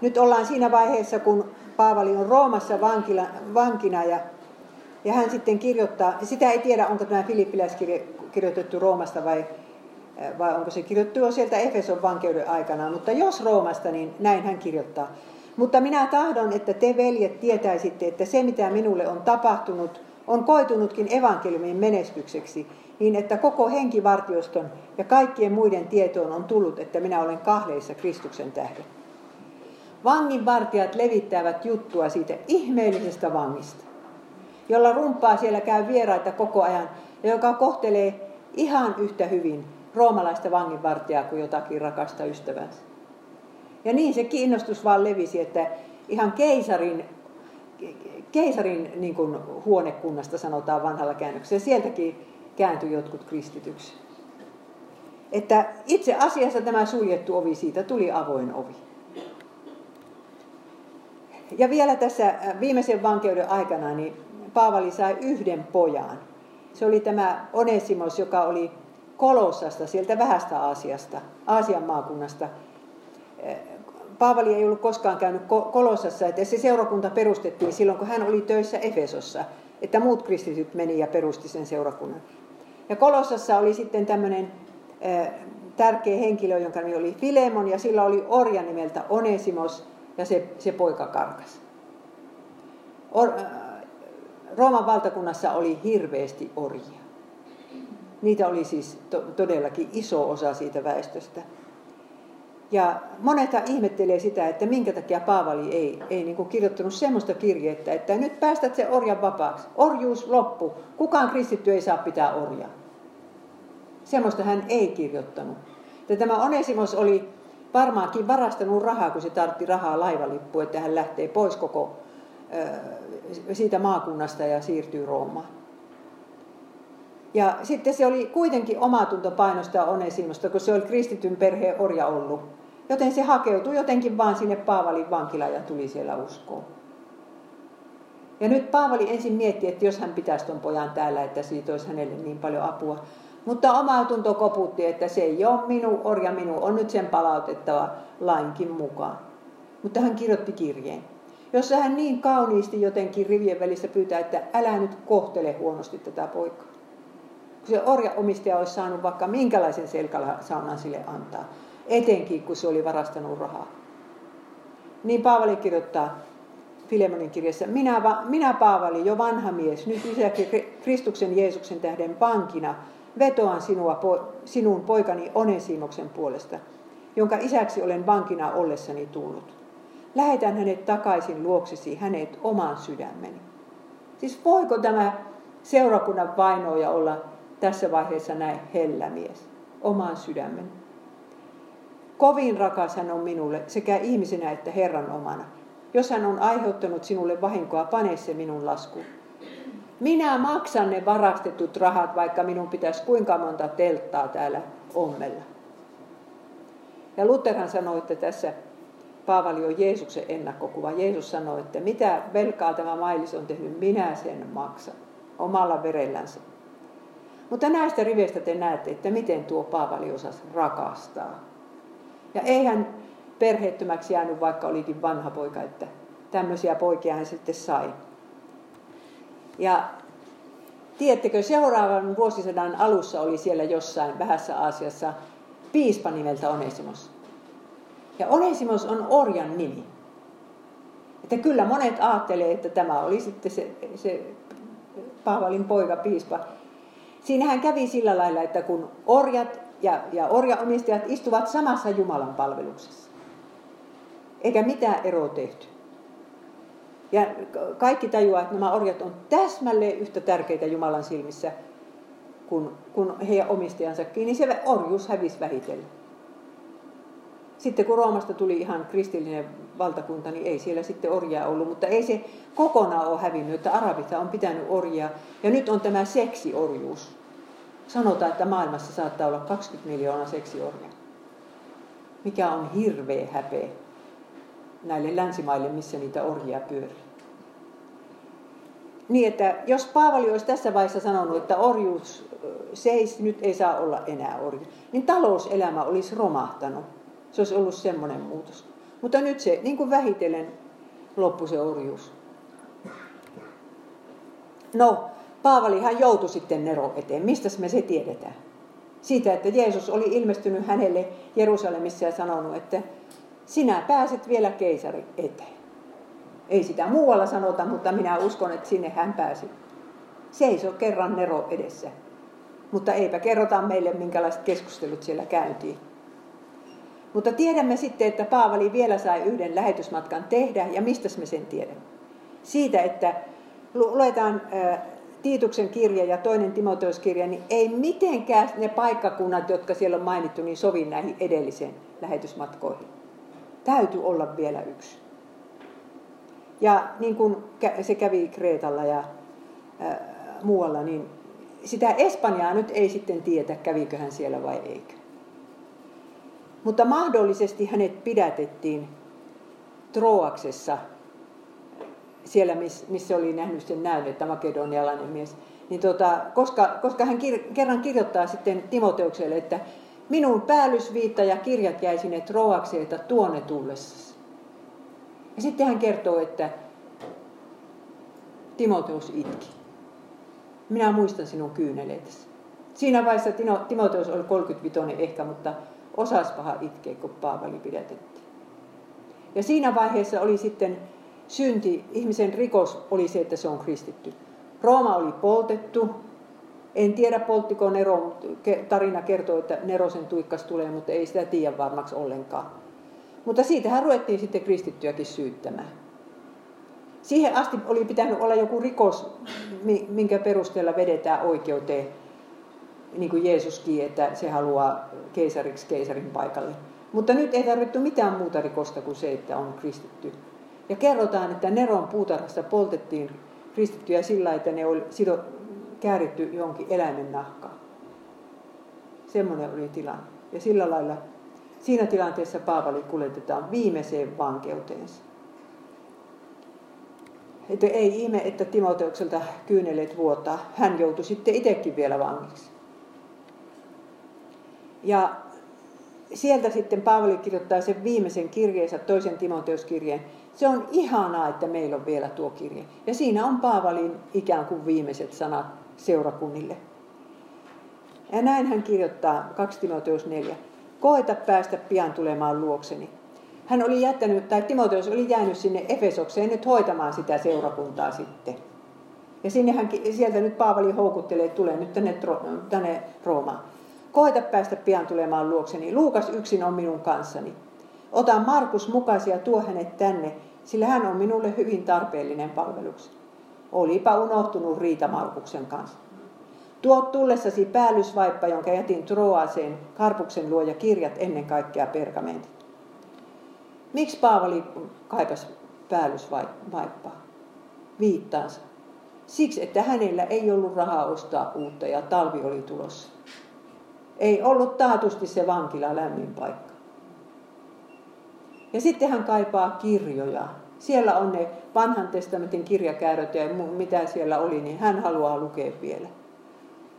nyt ollaan siinä vaiheessa, kun Paavali on Roomassa vankila, vankina ja, ja hän sitten kirjoittaa, sitä ei tiedä, onko tämä Filippiläiskirja kirjoitettu Roomasta vai, vai onko se kirjoittu jo sieltä Efeson vankeuden aikana, mutta jos Roomasta, niin näin hän kirjoittaa. Mutta minä tahdon, että te veljet tietäisitte, että se mitä minulle on tapahtunut, on koitunutkin evankeliumin menestykseksi, niin että koko henkivartioston ja kaikkien muiden tietoon on tullut, että minä olen kahleissa Kristuksen tähden. Vanginvartijat levittävät juttua siitä ihmeellisestä vangista, jolla rumpaa siellä käy vieraita koko ajan ja joka kohtelee ihan yhtä hyvin roomalaista vanginvartijaa kuin jotakin rakasta ystävänsä. Ja niin se kiinnostus vaan levisi, että ihan keisarin, keisarin niin kuin huonekunnasta sanotaan vanhalla käännöksellä, sieltäkin kääntyi jotkut kristityksi. Että itse asiassa tämä suljettu ovi, siitä tuli avoin ovi. Ja vielä tässä äh, viimeisen vankeuden aikana niin Paavali sai yhden pojan. Se oli tämä Onesimos, joka oli Kolossasta, sieltä vähästä Aasiasta, Aasian maakunnasta. Äh, Paavali ei ollut koskaan käynyt Kolossassa, että se seurakunta perustettiin silloin, kun hän oli töissä Efesossa, että muut kristityt meni ja perusti sen seurakunnan. Ja Kolossassa oli sitten tämmöinen äh, tärkeä henkilö, jonka nimi oli Filemon, ja sillä oli orja nimeltä Onesimos, ja se, se poika karkas. Or, äh, Rooman valtakunnassa oli hirveästi orjia. Niitä oli siis to, todellakin iso osa siitä väestöstä. Ja monet ihmettelee sitä, että minkä takia Paavali ei, ei niin kirjoittanut semmoista kirjettä, että nyt päästät se orjan vapaaksi. Orjuus loppu. Kukaan kristitty ei saa pitää orjaa. Semmoista hän ei kirjoittanut. Ja tämä Onesimos oli varmaankin varastanut rahaa, kun se tartti rahaa laivalippu, että hän lähtee pois koko siitä maakunnasta ja siirtyy Roomaan. Ja sitten se oli kuitenkin omatunto painostaa Onesimosta, kun se oli kristityn perheen orja ollut. Joten se hakeutui jotenkin vaan sinne Paavalin vankilaan ja tuli siellä uskoon. Ja nyt Paavali ensin mietti, että jos hän pitäisi tuon pojan täällä, että siitä olisi hänelle niin paljon apua. Mutta oma tunto koputti, että se ei ole minun orja, minun on nyt sen palautettava lainkin mukaan. Mutta hän kirjoitti kirjeen, jossa hän niin kauniisti jotenkin rivien välissä pyytää, että älä nyt kohtele huonosti tätä poikaa. Kun se orjaomistaja olisi saanut vaikka minkälaisen selkäsaunan sille antaa, etenkin kun se oli varastanut rahaa. Niin Paavali kirjoittaa Filemonin kirjassa, minä, minä Paavali, jo vanha mies, nyt lisäksi Kristuksen Jeesuksen tähden vankina, vetoan sinua, sinun poikani Onesimoksen puolesta, jonka isäksi olen vankina ollessani tullut. Lähetän hänet takaisin luoksesi, hänet omaan sydämeni. Siis voiko tämä seurakunnan vainoja olla tässä vaiheessa näin hellämies, omaan sydämeni? Kovin rakas hän on minulle sekä ihmisenä että Herran omana. Jos hän on aiheuttanut sinulle vahinkoa, pane se minun laskuun. Minä maksan ne varastetut rahat, vaikka minun pitäisi kuinka monta telttaa täällä ommella. Ja Lutherhan sanoi, että tässä Paavali on Jeesuksen ennakkokuva. Jeesus sanoi, että mitä velkaa tämä mailis on tehnyt, minä sen maksan omalla verellänsä. Mutta näistä riveistä te näette, että miten tuo Paavali osasi rakastaa. Ja eihän perheettömäksi jäänyt, vaikka olikin vanha poika, että tämmöisiä poikia hän sitten sai. Ja tiedättekö, seuraavan vuosisadan alussa oli siellä jossain vähässä Aasiassa piispa nimeltä Onesimos. Ja Onesimos on orjan nimi. Että kyllä monet ajattelee, että tämä oli sitten se, se Paavalin poika, piispa. Siinähän kävi sillä lailla, että kun orjat ja, ja orjaomistajat istuvat samassa Jumalan palveluksessa, eikä mitään eroa tehty. Ja kaikki tajuaa, että nämä orjat on täsmälleen yhtä tärkeitä Jumalan silmissä kuin, kuin heidän omistajansakin, niin se orjuus hävisi vähitellen. Sitten kun Roomasta tuli ihan kristillinen valtakunta, niin ei siellä sitten orjaa ollut, mutta ei se kokonaan ole hävinnyt, että arabit on pitänyt orjaa. Ja nyt on tämä seksiorjuus. Sanotaan, että maailmassa saattaa olla 20 miljoonaa seksiorjaa. Mikä on hirveä häpeä näille länsimaille, missä niitä orjia pyörii. Niin, että jos Paavali olisi tässä vaiheessa sanonut, että orjuus seis, nyt ei saa olla enää orju, niin talouselämä olisi romahtanut. Se olisi ollut semmoinen muutos. Mutta nyt se niin kuin vähitellen loppui se orjuus. No, Paavalihan joutui sitten Nero eteen. Mistä me se tiedetään? Siitä, että Jeesus oli ilmestynyt hänelle Jerusalemissa ja sanonut, että sinä pääset vielä keisari eteen. Ei sitä muualla sanota, mutta minä uskon, että sinne hän pääsi. Seiso kerran Nero edessä. Mutta eipä kerrota meille, minkälaiset keskustelut siellä käyntiin. Mutta tiedämme sitten, että Paavali vielä sai yhden lähetysmatkan tehdä, ja mistä me sen tiedämme? Siitä, että luetaan Tiituksen kirja ja toinen Timoteuskirja, niin ei mitenkään ne paikkakunnat, jotka siellä on mainittu, niin sovi näihin edellisen lähetysmatkoihin. Täytyy olla vielä yksi. Ja niin kuin se kävi Kreetalla ja muualla, niin sitä Espanjaa nyt ei sitten tiedä, kävikö hän siellä vai eikö. Mutta mahdollisesti hänet pidätettiin Troaksessa, siellä missä oli nähnyt sen näyn, että makedonialainen mies. Niin tota, koska, koska hän kir, kerran kirjoittaa sitten Timoteukselle, että minun päällysviitta ja kirjat jäi sinne Troakseelta tuonne tullessa. Ja sitten hän kertoo, että Timoteus itki. Minä muistan sinun kyyneleitesi. Siinä vaiheessa Timoteus oli 35 ehkä, mutta paha itkeä, kun Paavali pidätettiin. Ja siinä vaiheessa oli sitten synti, ihmisen rikos oli se, että se on kristitty. Rooma oli poltettu. En tiedä, polttiko Nero, tarina kertoo, että Nerosen tuikkas tulee, mutta ei sitä tiedä varmaksi ollenkaan. Mutta siitähän ruvettiin sitten kristittyäkin syyttämään. Siihen asti oli pitänyt olla joku rikos, minkä perusteella vedetään oikeuteen, niin kuin Jeesuskin, että se haluaa keisariksi keisarin paikalle. Mutta nyt ei tarvittu mitään muuta rikosta kuin se, että on kristitty. Ja kerrotaan, että Neron puutarhassa poltettiin kristittyjä sillä, että ne oli kääritty johonkin eläimen nahkaan. Semmoinen oli tilanne. Ja sillä lailla siinä tilanteessa Paavali kuljetetaan viimeiseen vankeuteensa. Että ei ihme, että Timoteukselta kyyneleet vuotaa. Hän joutui sitten itsekin vielä vangiksi. Ja sieltä sitten Paavali kirjoittaa sen viimeisen kirjeensä, toisen Timoteuskirjeen. Se on ihanaa, että meillä on vielä tuo kirje. Ja siinä on Paavalin ikään kuin viimeiset sanat seurakunnille. Ja näin hän kirjoittaa 2 Timoteus 4. Koeta päästä pian tulemaan luokseni. Hän oli jättänyt, tai Timoteus oli jäänyt sinne Efesokseen nyt hoitamaan sitä seurakuntaa sitten. Ja sinne hän, sieltä nyt Paavali houkuttelee, että tulee nyt tänne, tänne Roomaan. Koeta päästä pian tulemaan luokseni. Luukas yksin on minun kanssani. Ota Markus mukaisia ja tuo hänet tänne, sillä hän on minulle hyvin tarpeellinen palveluksi. Olipa unohtunut Riita Markuksen kanssa. Tuo tullessasi päällysvaippa, jonka jätin Troaseen, Karpuksen luo ja kirjat ennen kaikkea pergamentit. Miksi Paavali kaipasi päällysvaippaa? Viittaansa. Siksi, että hänellä ei ollut rahaa ostaa uutta ja talvi oli tulossa. Ei ollut taatusti se vankila lämmin paikka. Ja sitten hän kaipaa kirjoja. Siellä on ne vanhan testamentin kirjakääröt ja mitä siellä oli, niin hän haluaa lukea vielä.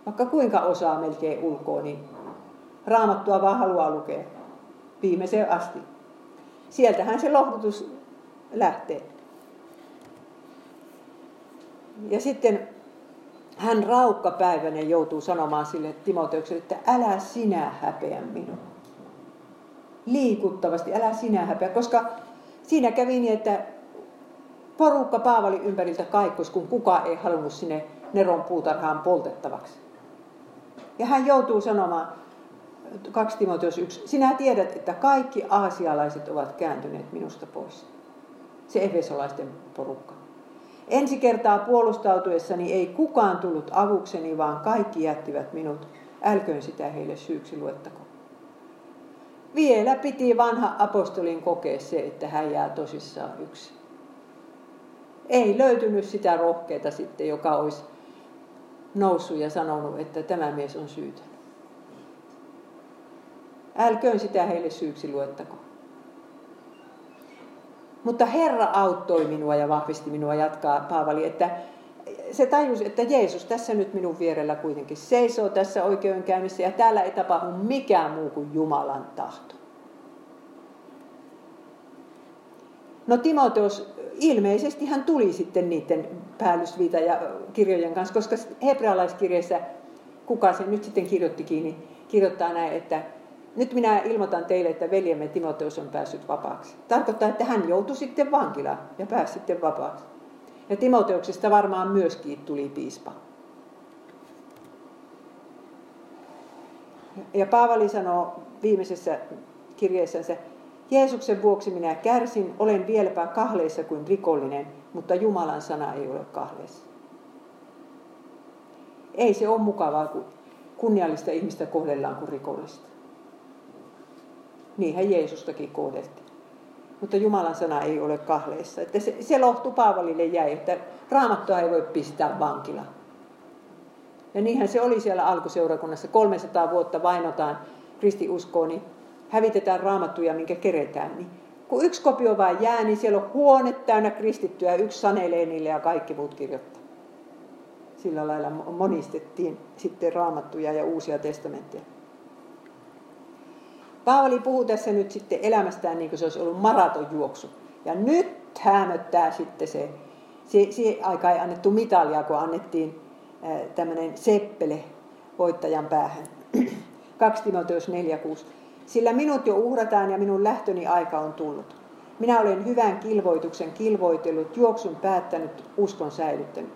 Vaikka kuinka osaa melkein ulkoa, niin raamattua vaan haluaa lukea viimeiseen asti. Sieltähän se lohdutus lähtee. Ja sitten hän raukkapäiväinen joutuu sanomaan sille Timoteukselle, että älä sinä häpeä minua. Liikuttavasti, älä sinä häpeä, koska siinä kävi niin, että porukka Paavali ympäriltä kaikkus, kun kukaan ei halunnut sinne Neron puutarhaan poltettavaksi. Ja hän joutuu sanomaan, 2 Timoteus 1, sinä tiedät, että kaikki aasialaiset ovat kääntyneet minusta pois. Se efesolaisten porukka. Ensi kertaa puolustautuessani ei kukaan tullut avukseni, vaan kaikki jättivät minut. Älköön sitä heille syyksi luettako. Vielä piti vanha apostolin kokea se, että hän jää tosissaan yksi. Ei löytynyt sitä rohkeita sitten, joka olisi noussut ja sanonut, että tämä mies on syytä. Älköön sitä heille syyksi luettako. Mutta Herra auttoi minua ja vahvisti minua, jatkaa Paavali, että se tajus, että Jeesus tässä nyt minun vierellä kuitenkin seisoo tässä oikeudenkäynnissä ja täällä ei tapahdu mikään muu kuin Jumalan tahto. No Timoteus ilmeisesti hän tuli sitten niiden päällysviita ja kirjojen kanssa, koska hebrealaiskirjeessä, kuka se nyt sitten kirjoittikin, niin kirjoittaa näin, että nyt minä ilmoitan teille, että veljemme Timoteus on päässyt vapaaksi. Tarkoittaa, että hän joutui sitten vankilaan ja pääsi sitten vapaaksi. Ja Timoteuksesta varmaan myöskin tuli piispa. Ja Paavali sanoo viimeisessä kirjeessänsä, Jeesuksen vuoksi minä kärsin, olen vieläpä kahleissa kuin rikollinen, mutta Jumalan sana ei ole kahleissa. Ei se ole mukavaa, kun kunniallista ihmistä kohdellaan kuin rikollista. Niinhän Jeesustakin kohdeltiin. Mutta Jumalan sana ei ole kahleissa. Että se, se lohtu Paavalille jäi, että raamattua ei voi pistää vankilaan. Ja niinhän se oli siellä alkuseurakunnassa. 300 vuotta vainotaan kristiuskoon, niin hävitetään raamattuja, minkä keretään. Niin kun yksi kopio vain jää, niin siellä on huone täynnä kristittyä, yksi sanelee niille ja kaikki muut kirjoittaa. Sillä lailla monistettiin sitten raamattuja ja uusia testamentteja. Paavali puhuu tässä nyt sitten elämästään niin kuin se olisi ollut maratonjuoksu. Ja nyt hämöttää sitten se, siihen aikaan ei annettu mitalia, kun annettiin tämmöinen seppele voittajan päähän. 2 Timoteus 4.6. Sillä minut jo uhrataan ja minun lähtöni aika on tullut. Minä olen hyvän kilvoituksen kilvoitellut, juoksun päättänyt, uskon säilyttänyt.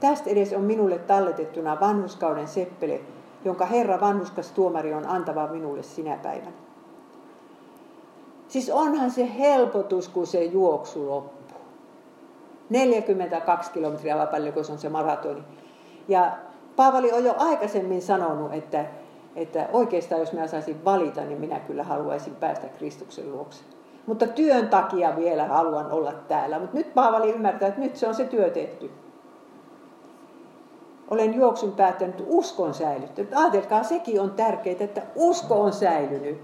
Tästä edes on minulle talletettuna vanhuskauden seppele, jonka Herra vanhuskas tuomari on antava minulle sinä päivänä. Siis onhan se helpotus, kun se juoksu loppuu. 42 kilometriä vai paljonko se on se maratoni. Ja Paavali on jo aikaisemmin sanonut, että, että oikeastaan jos minä saisin valita, niin minä kyllä haluaisin päästä Kristuksen luokse. Mutta työn takia vielä haluan olla täällä. Mutta nyt Paavali ymmärtää, että nyt se on se työ tehty. Olen juoksun päättänyt uskon säilyttänyt. Ajatelkaa, sekin on tärkeää, että usko on säilynyt.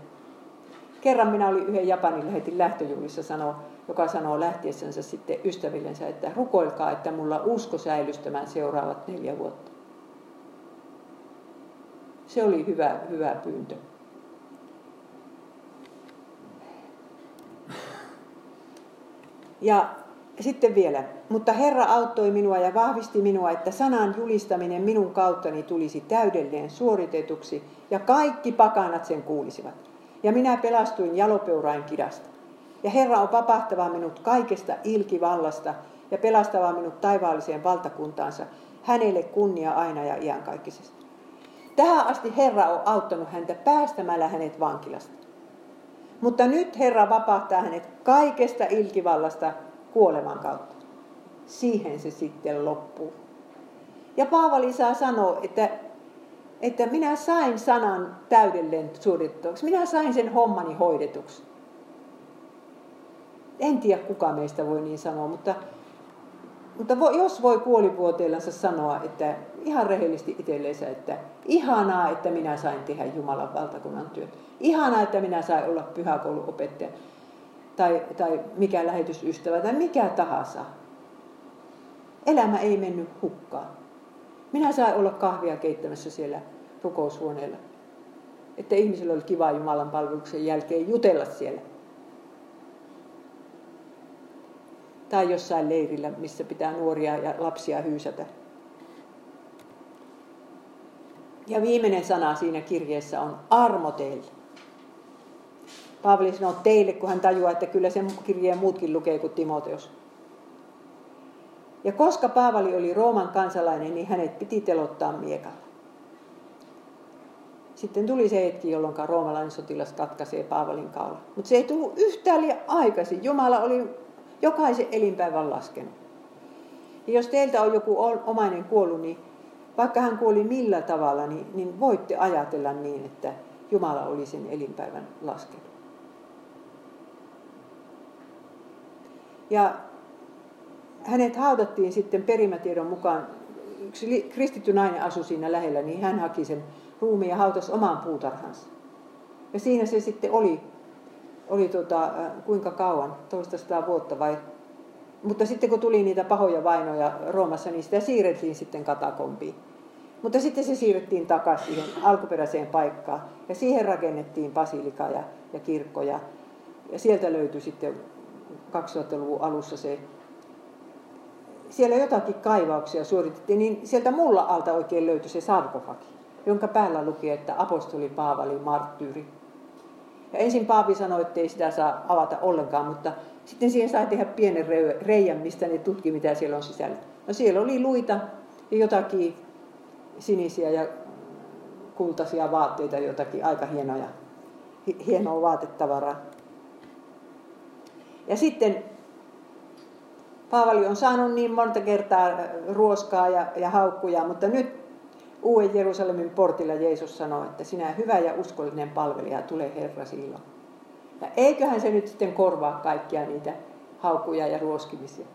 Kerran minä olin yhden Japanin lähetin lähtöjuhlissa, sanoo, joka sanoo lähtiessänsä sitten ystävillensä, että rukoilkaa, että mulla usko säilystämään seuraavat neljä vuotta. Se oli hyvä, hyvä pyyntö. Ja sitten vielä, mutta Herra auttoi minua ja vahvisti minua, että sanan julistaminen minun kauttani tulisi täydelleen suoritetuksi ja kaikki pakanat sen kuulisivat. Ja minä pelastuin jalopeurain kidasta. Ja Herra on vapahtava minut kaikesta ilkivallasta ja pelastava minut taivaalliseen valtakuntaansa. Hänelle kunnia aina ja iankaikkisesti. Tähän asti Herra on auttanut häntä päästämällä hänet vankilasta. Mutta nyt Herra vapahtaa hänet kaikesta ilkivallasta kuoleman kautta. Siihen se sitten loppuu. Ja Paavali saa sanoa, että, että minä sain sanan täydelleen suoritetuksi. Minä sain sen hommani hoidetuksi. En tiedä, kuka meistä voi niin sanoa, mutta, mutta jos voi kuolivuoteellansa sanoa, että ihan rehellisesti itselleensä, että ihanaa, että minä sain tehdä Jumalan valtakunnan työt. Ihanaa, että minä sain olla pyhäkouluopettaja tai, tai mikä lähetysystävä tai mikä tahansa. Elämä ei mennyt hukkaan. Minä sain olla kahvia keittämässä siellä rukoushuoneella. Että ihmisillä oli kiva Jumalan palveluksen jälkeen jutella siellä. Tai jossain leirillä, missä pitää nuoria ja lapsia hyysätä. Ja viimeinen sana siinä kirjeessä on armo teille. Paavali sanoo teille, kun hän tajuaa, että kyllä sen kirjeen muutkin lukee kuin Timoteus. Ja koska Paavali oli Rooman kansalainen, niin hänet piti telottaa miekalla. Sitten tuli se hetki, jolloin roomalainen sotilas katkaisee Paavalin kaula. Mutta se ei tullut yhtään liian aikaisin. Jumala oli jokaisen elinpäivän laskenut. Ja jos teiltä on joku omainen kuollut, niin vaikka hän kuoli millä tavalla, niin, niin voitte ajatella niin, että Jumala oli sen elinpäivän laskenut. Ja hänet haudattiin sitten perimätiedon mukaan, yksi kristitty nainen asui siinä lähellä, niin hän haki sen ruumiin ja hautasi omaan puutarhansa. Ja siinä se sitten oli, oli äh, kuinka kauan, toista sataa vuotta vai mutta sitten kun tuli niitä pahoja vainoja Roomassa, niin sitä siirrettiin sitten katakompiin. Mutta sitten se siirrettiin takaisin siihen alkuperäiseen paikkaan. Ja siihen rakennettiin basilika ja, ja kirkko. Ja, ja sieltä löytyi sitten 2000-luvun alussa se, siellä jotakin kaivauksia suoritettiin, niin sieltä mulla alta oikein löytyi se sarkofagi, jonka päällä luki, että apostoli Paavali marttyyri. Ja ensin Paavi sanoi, että ei sitä saa avata ollenkaan, mutta sitten siihen sai tehdä pienen reijän, mistä ne tutki, mitä siellä on sisällä. No siellä oli luita ja jotakin sinisiä ja kultaisia vaatteita, jotakin aika hienoja, hienoa vaatetavaraa. Ja sitten Paavali on saanut niin monta kertaa ruoskaa ja, ja haukkuja, mutta nyt Uuden Jerusalemin portilla Jeesus sanoi, että sinä hyvä ja uskollinen palvelija, tulee Herra silloin. Ja eiköhän se nyt sitten korvaa kaikkia niitä haukkuja ja ruoskimisia.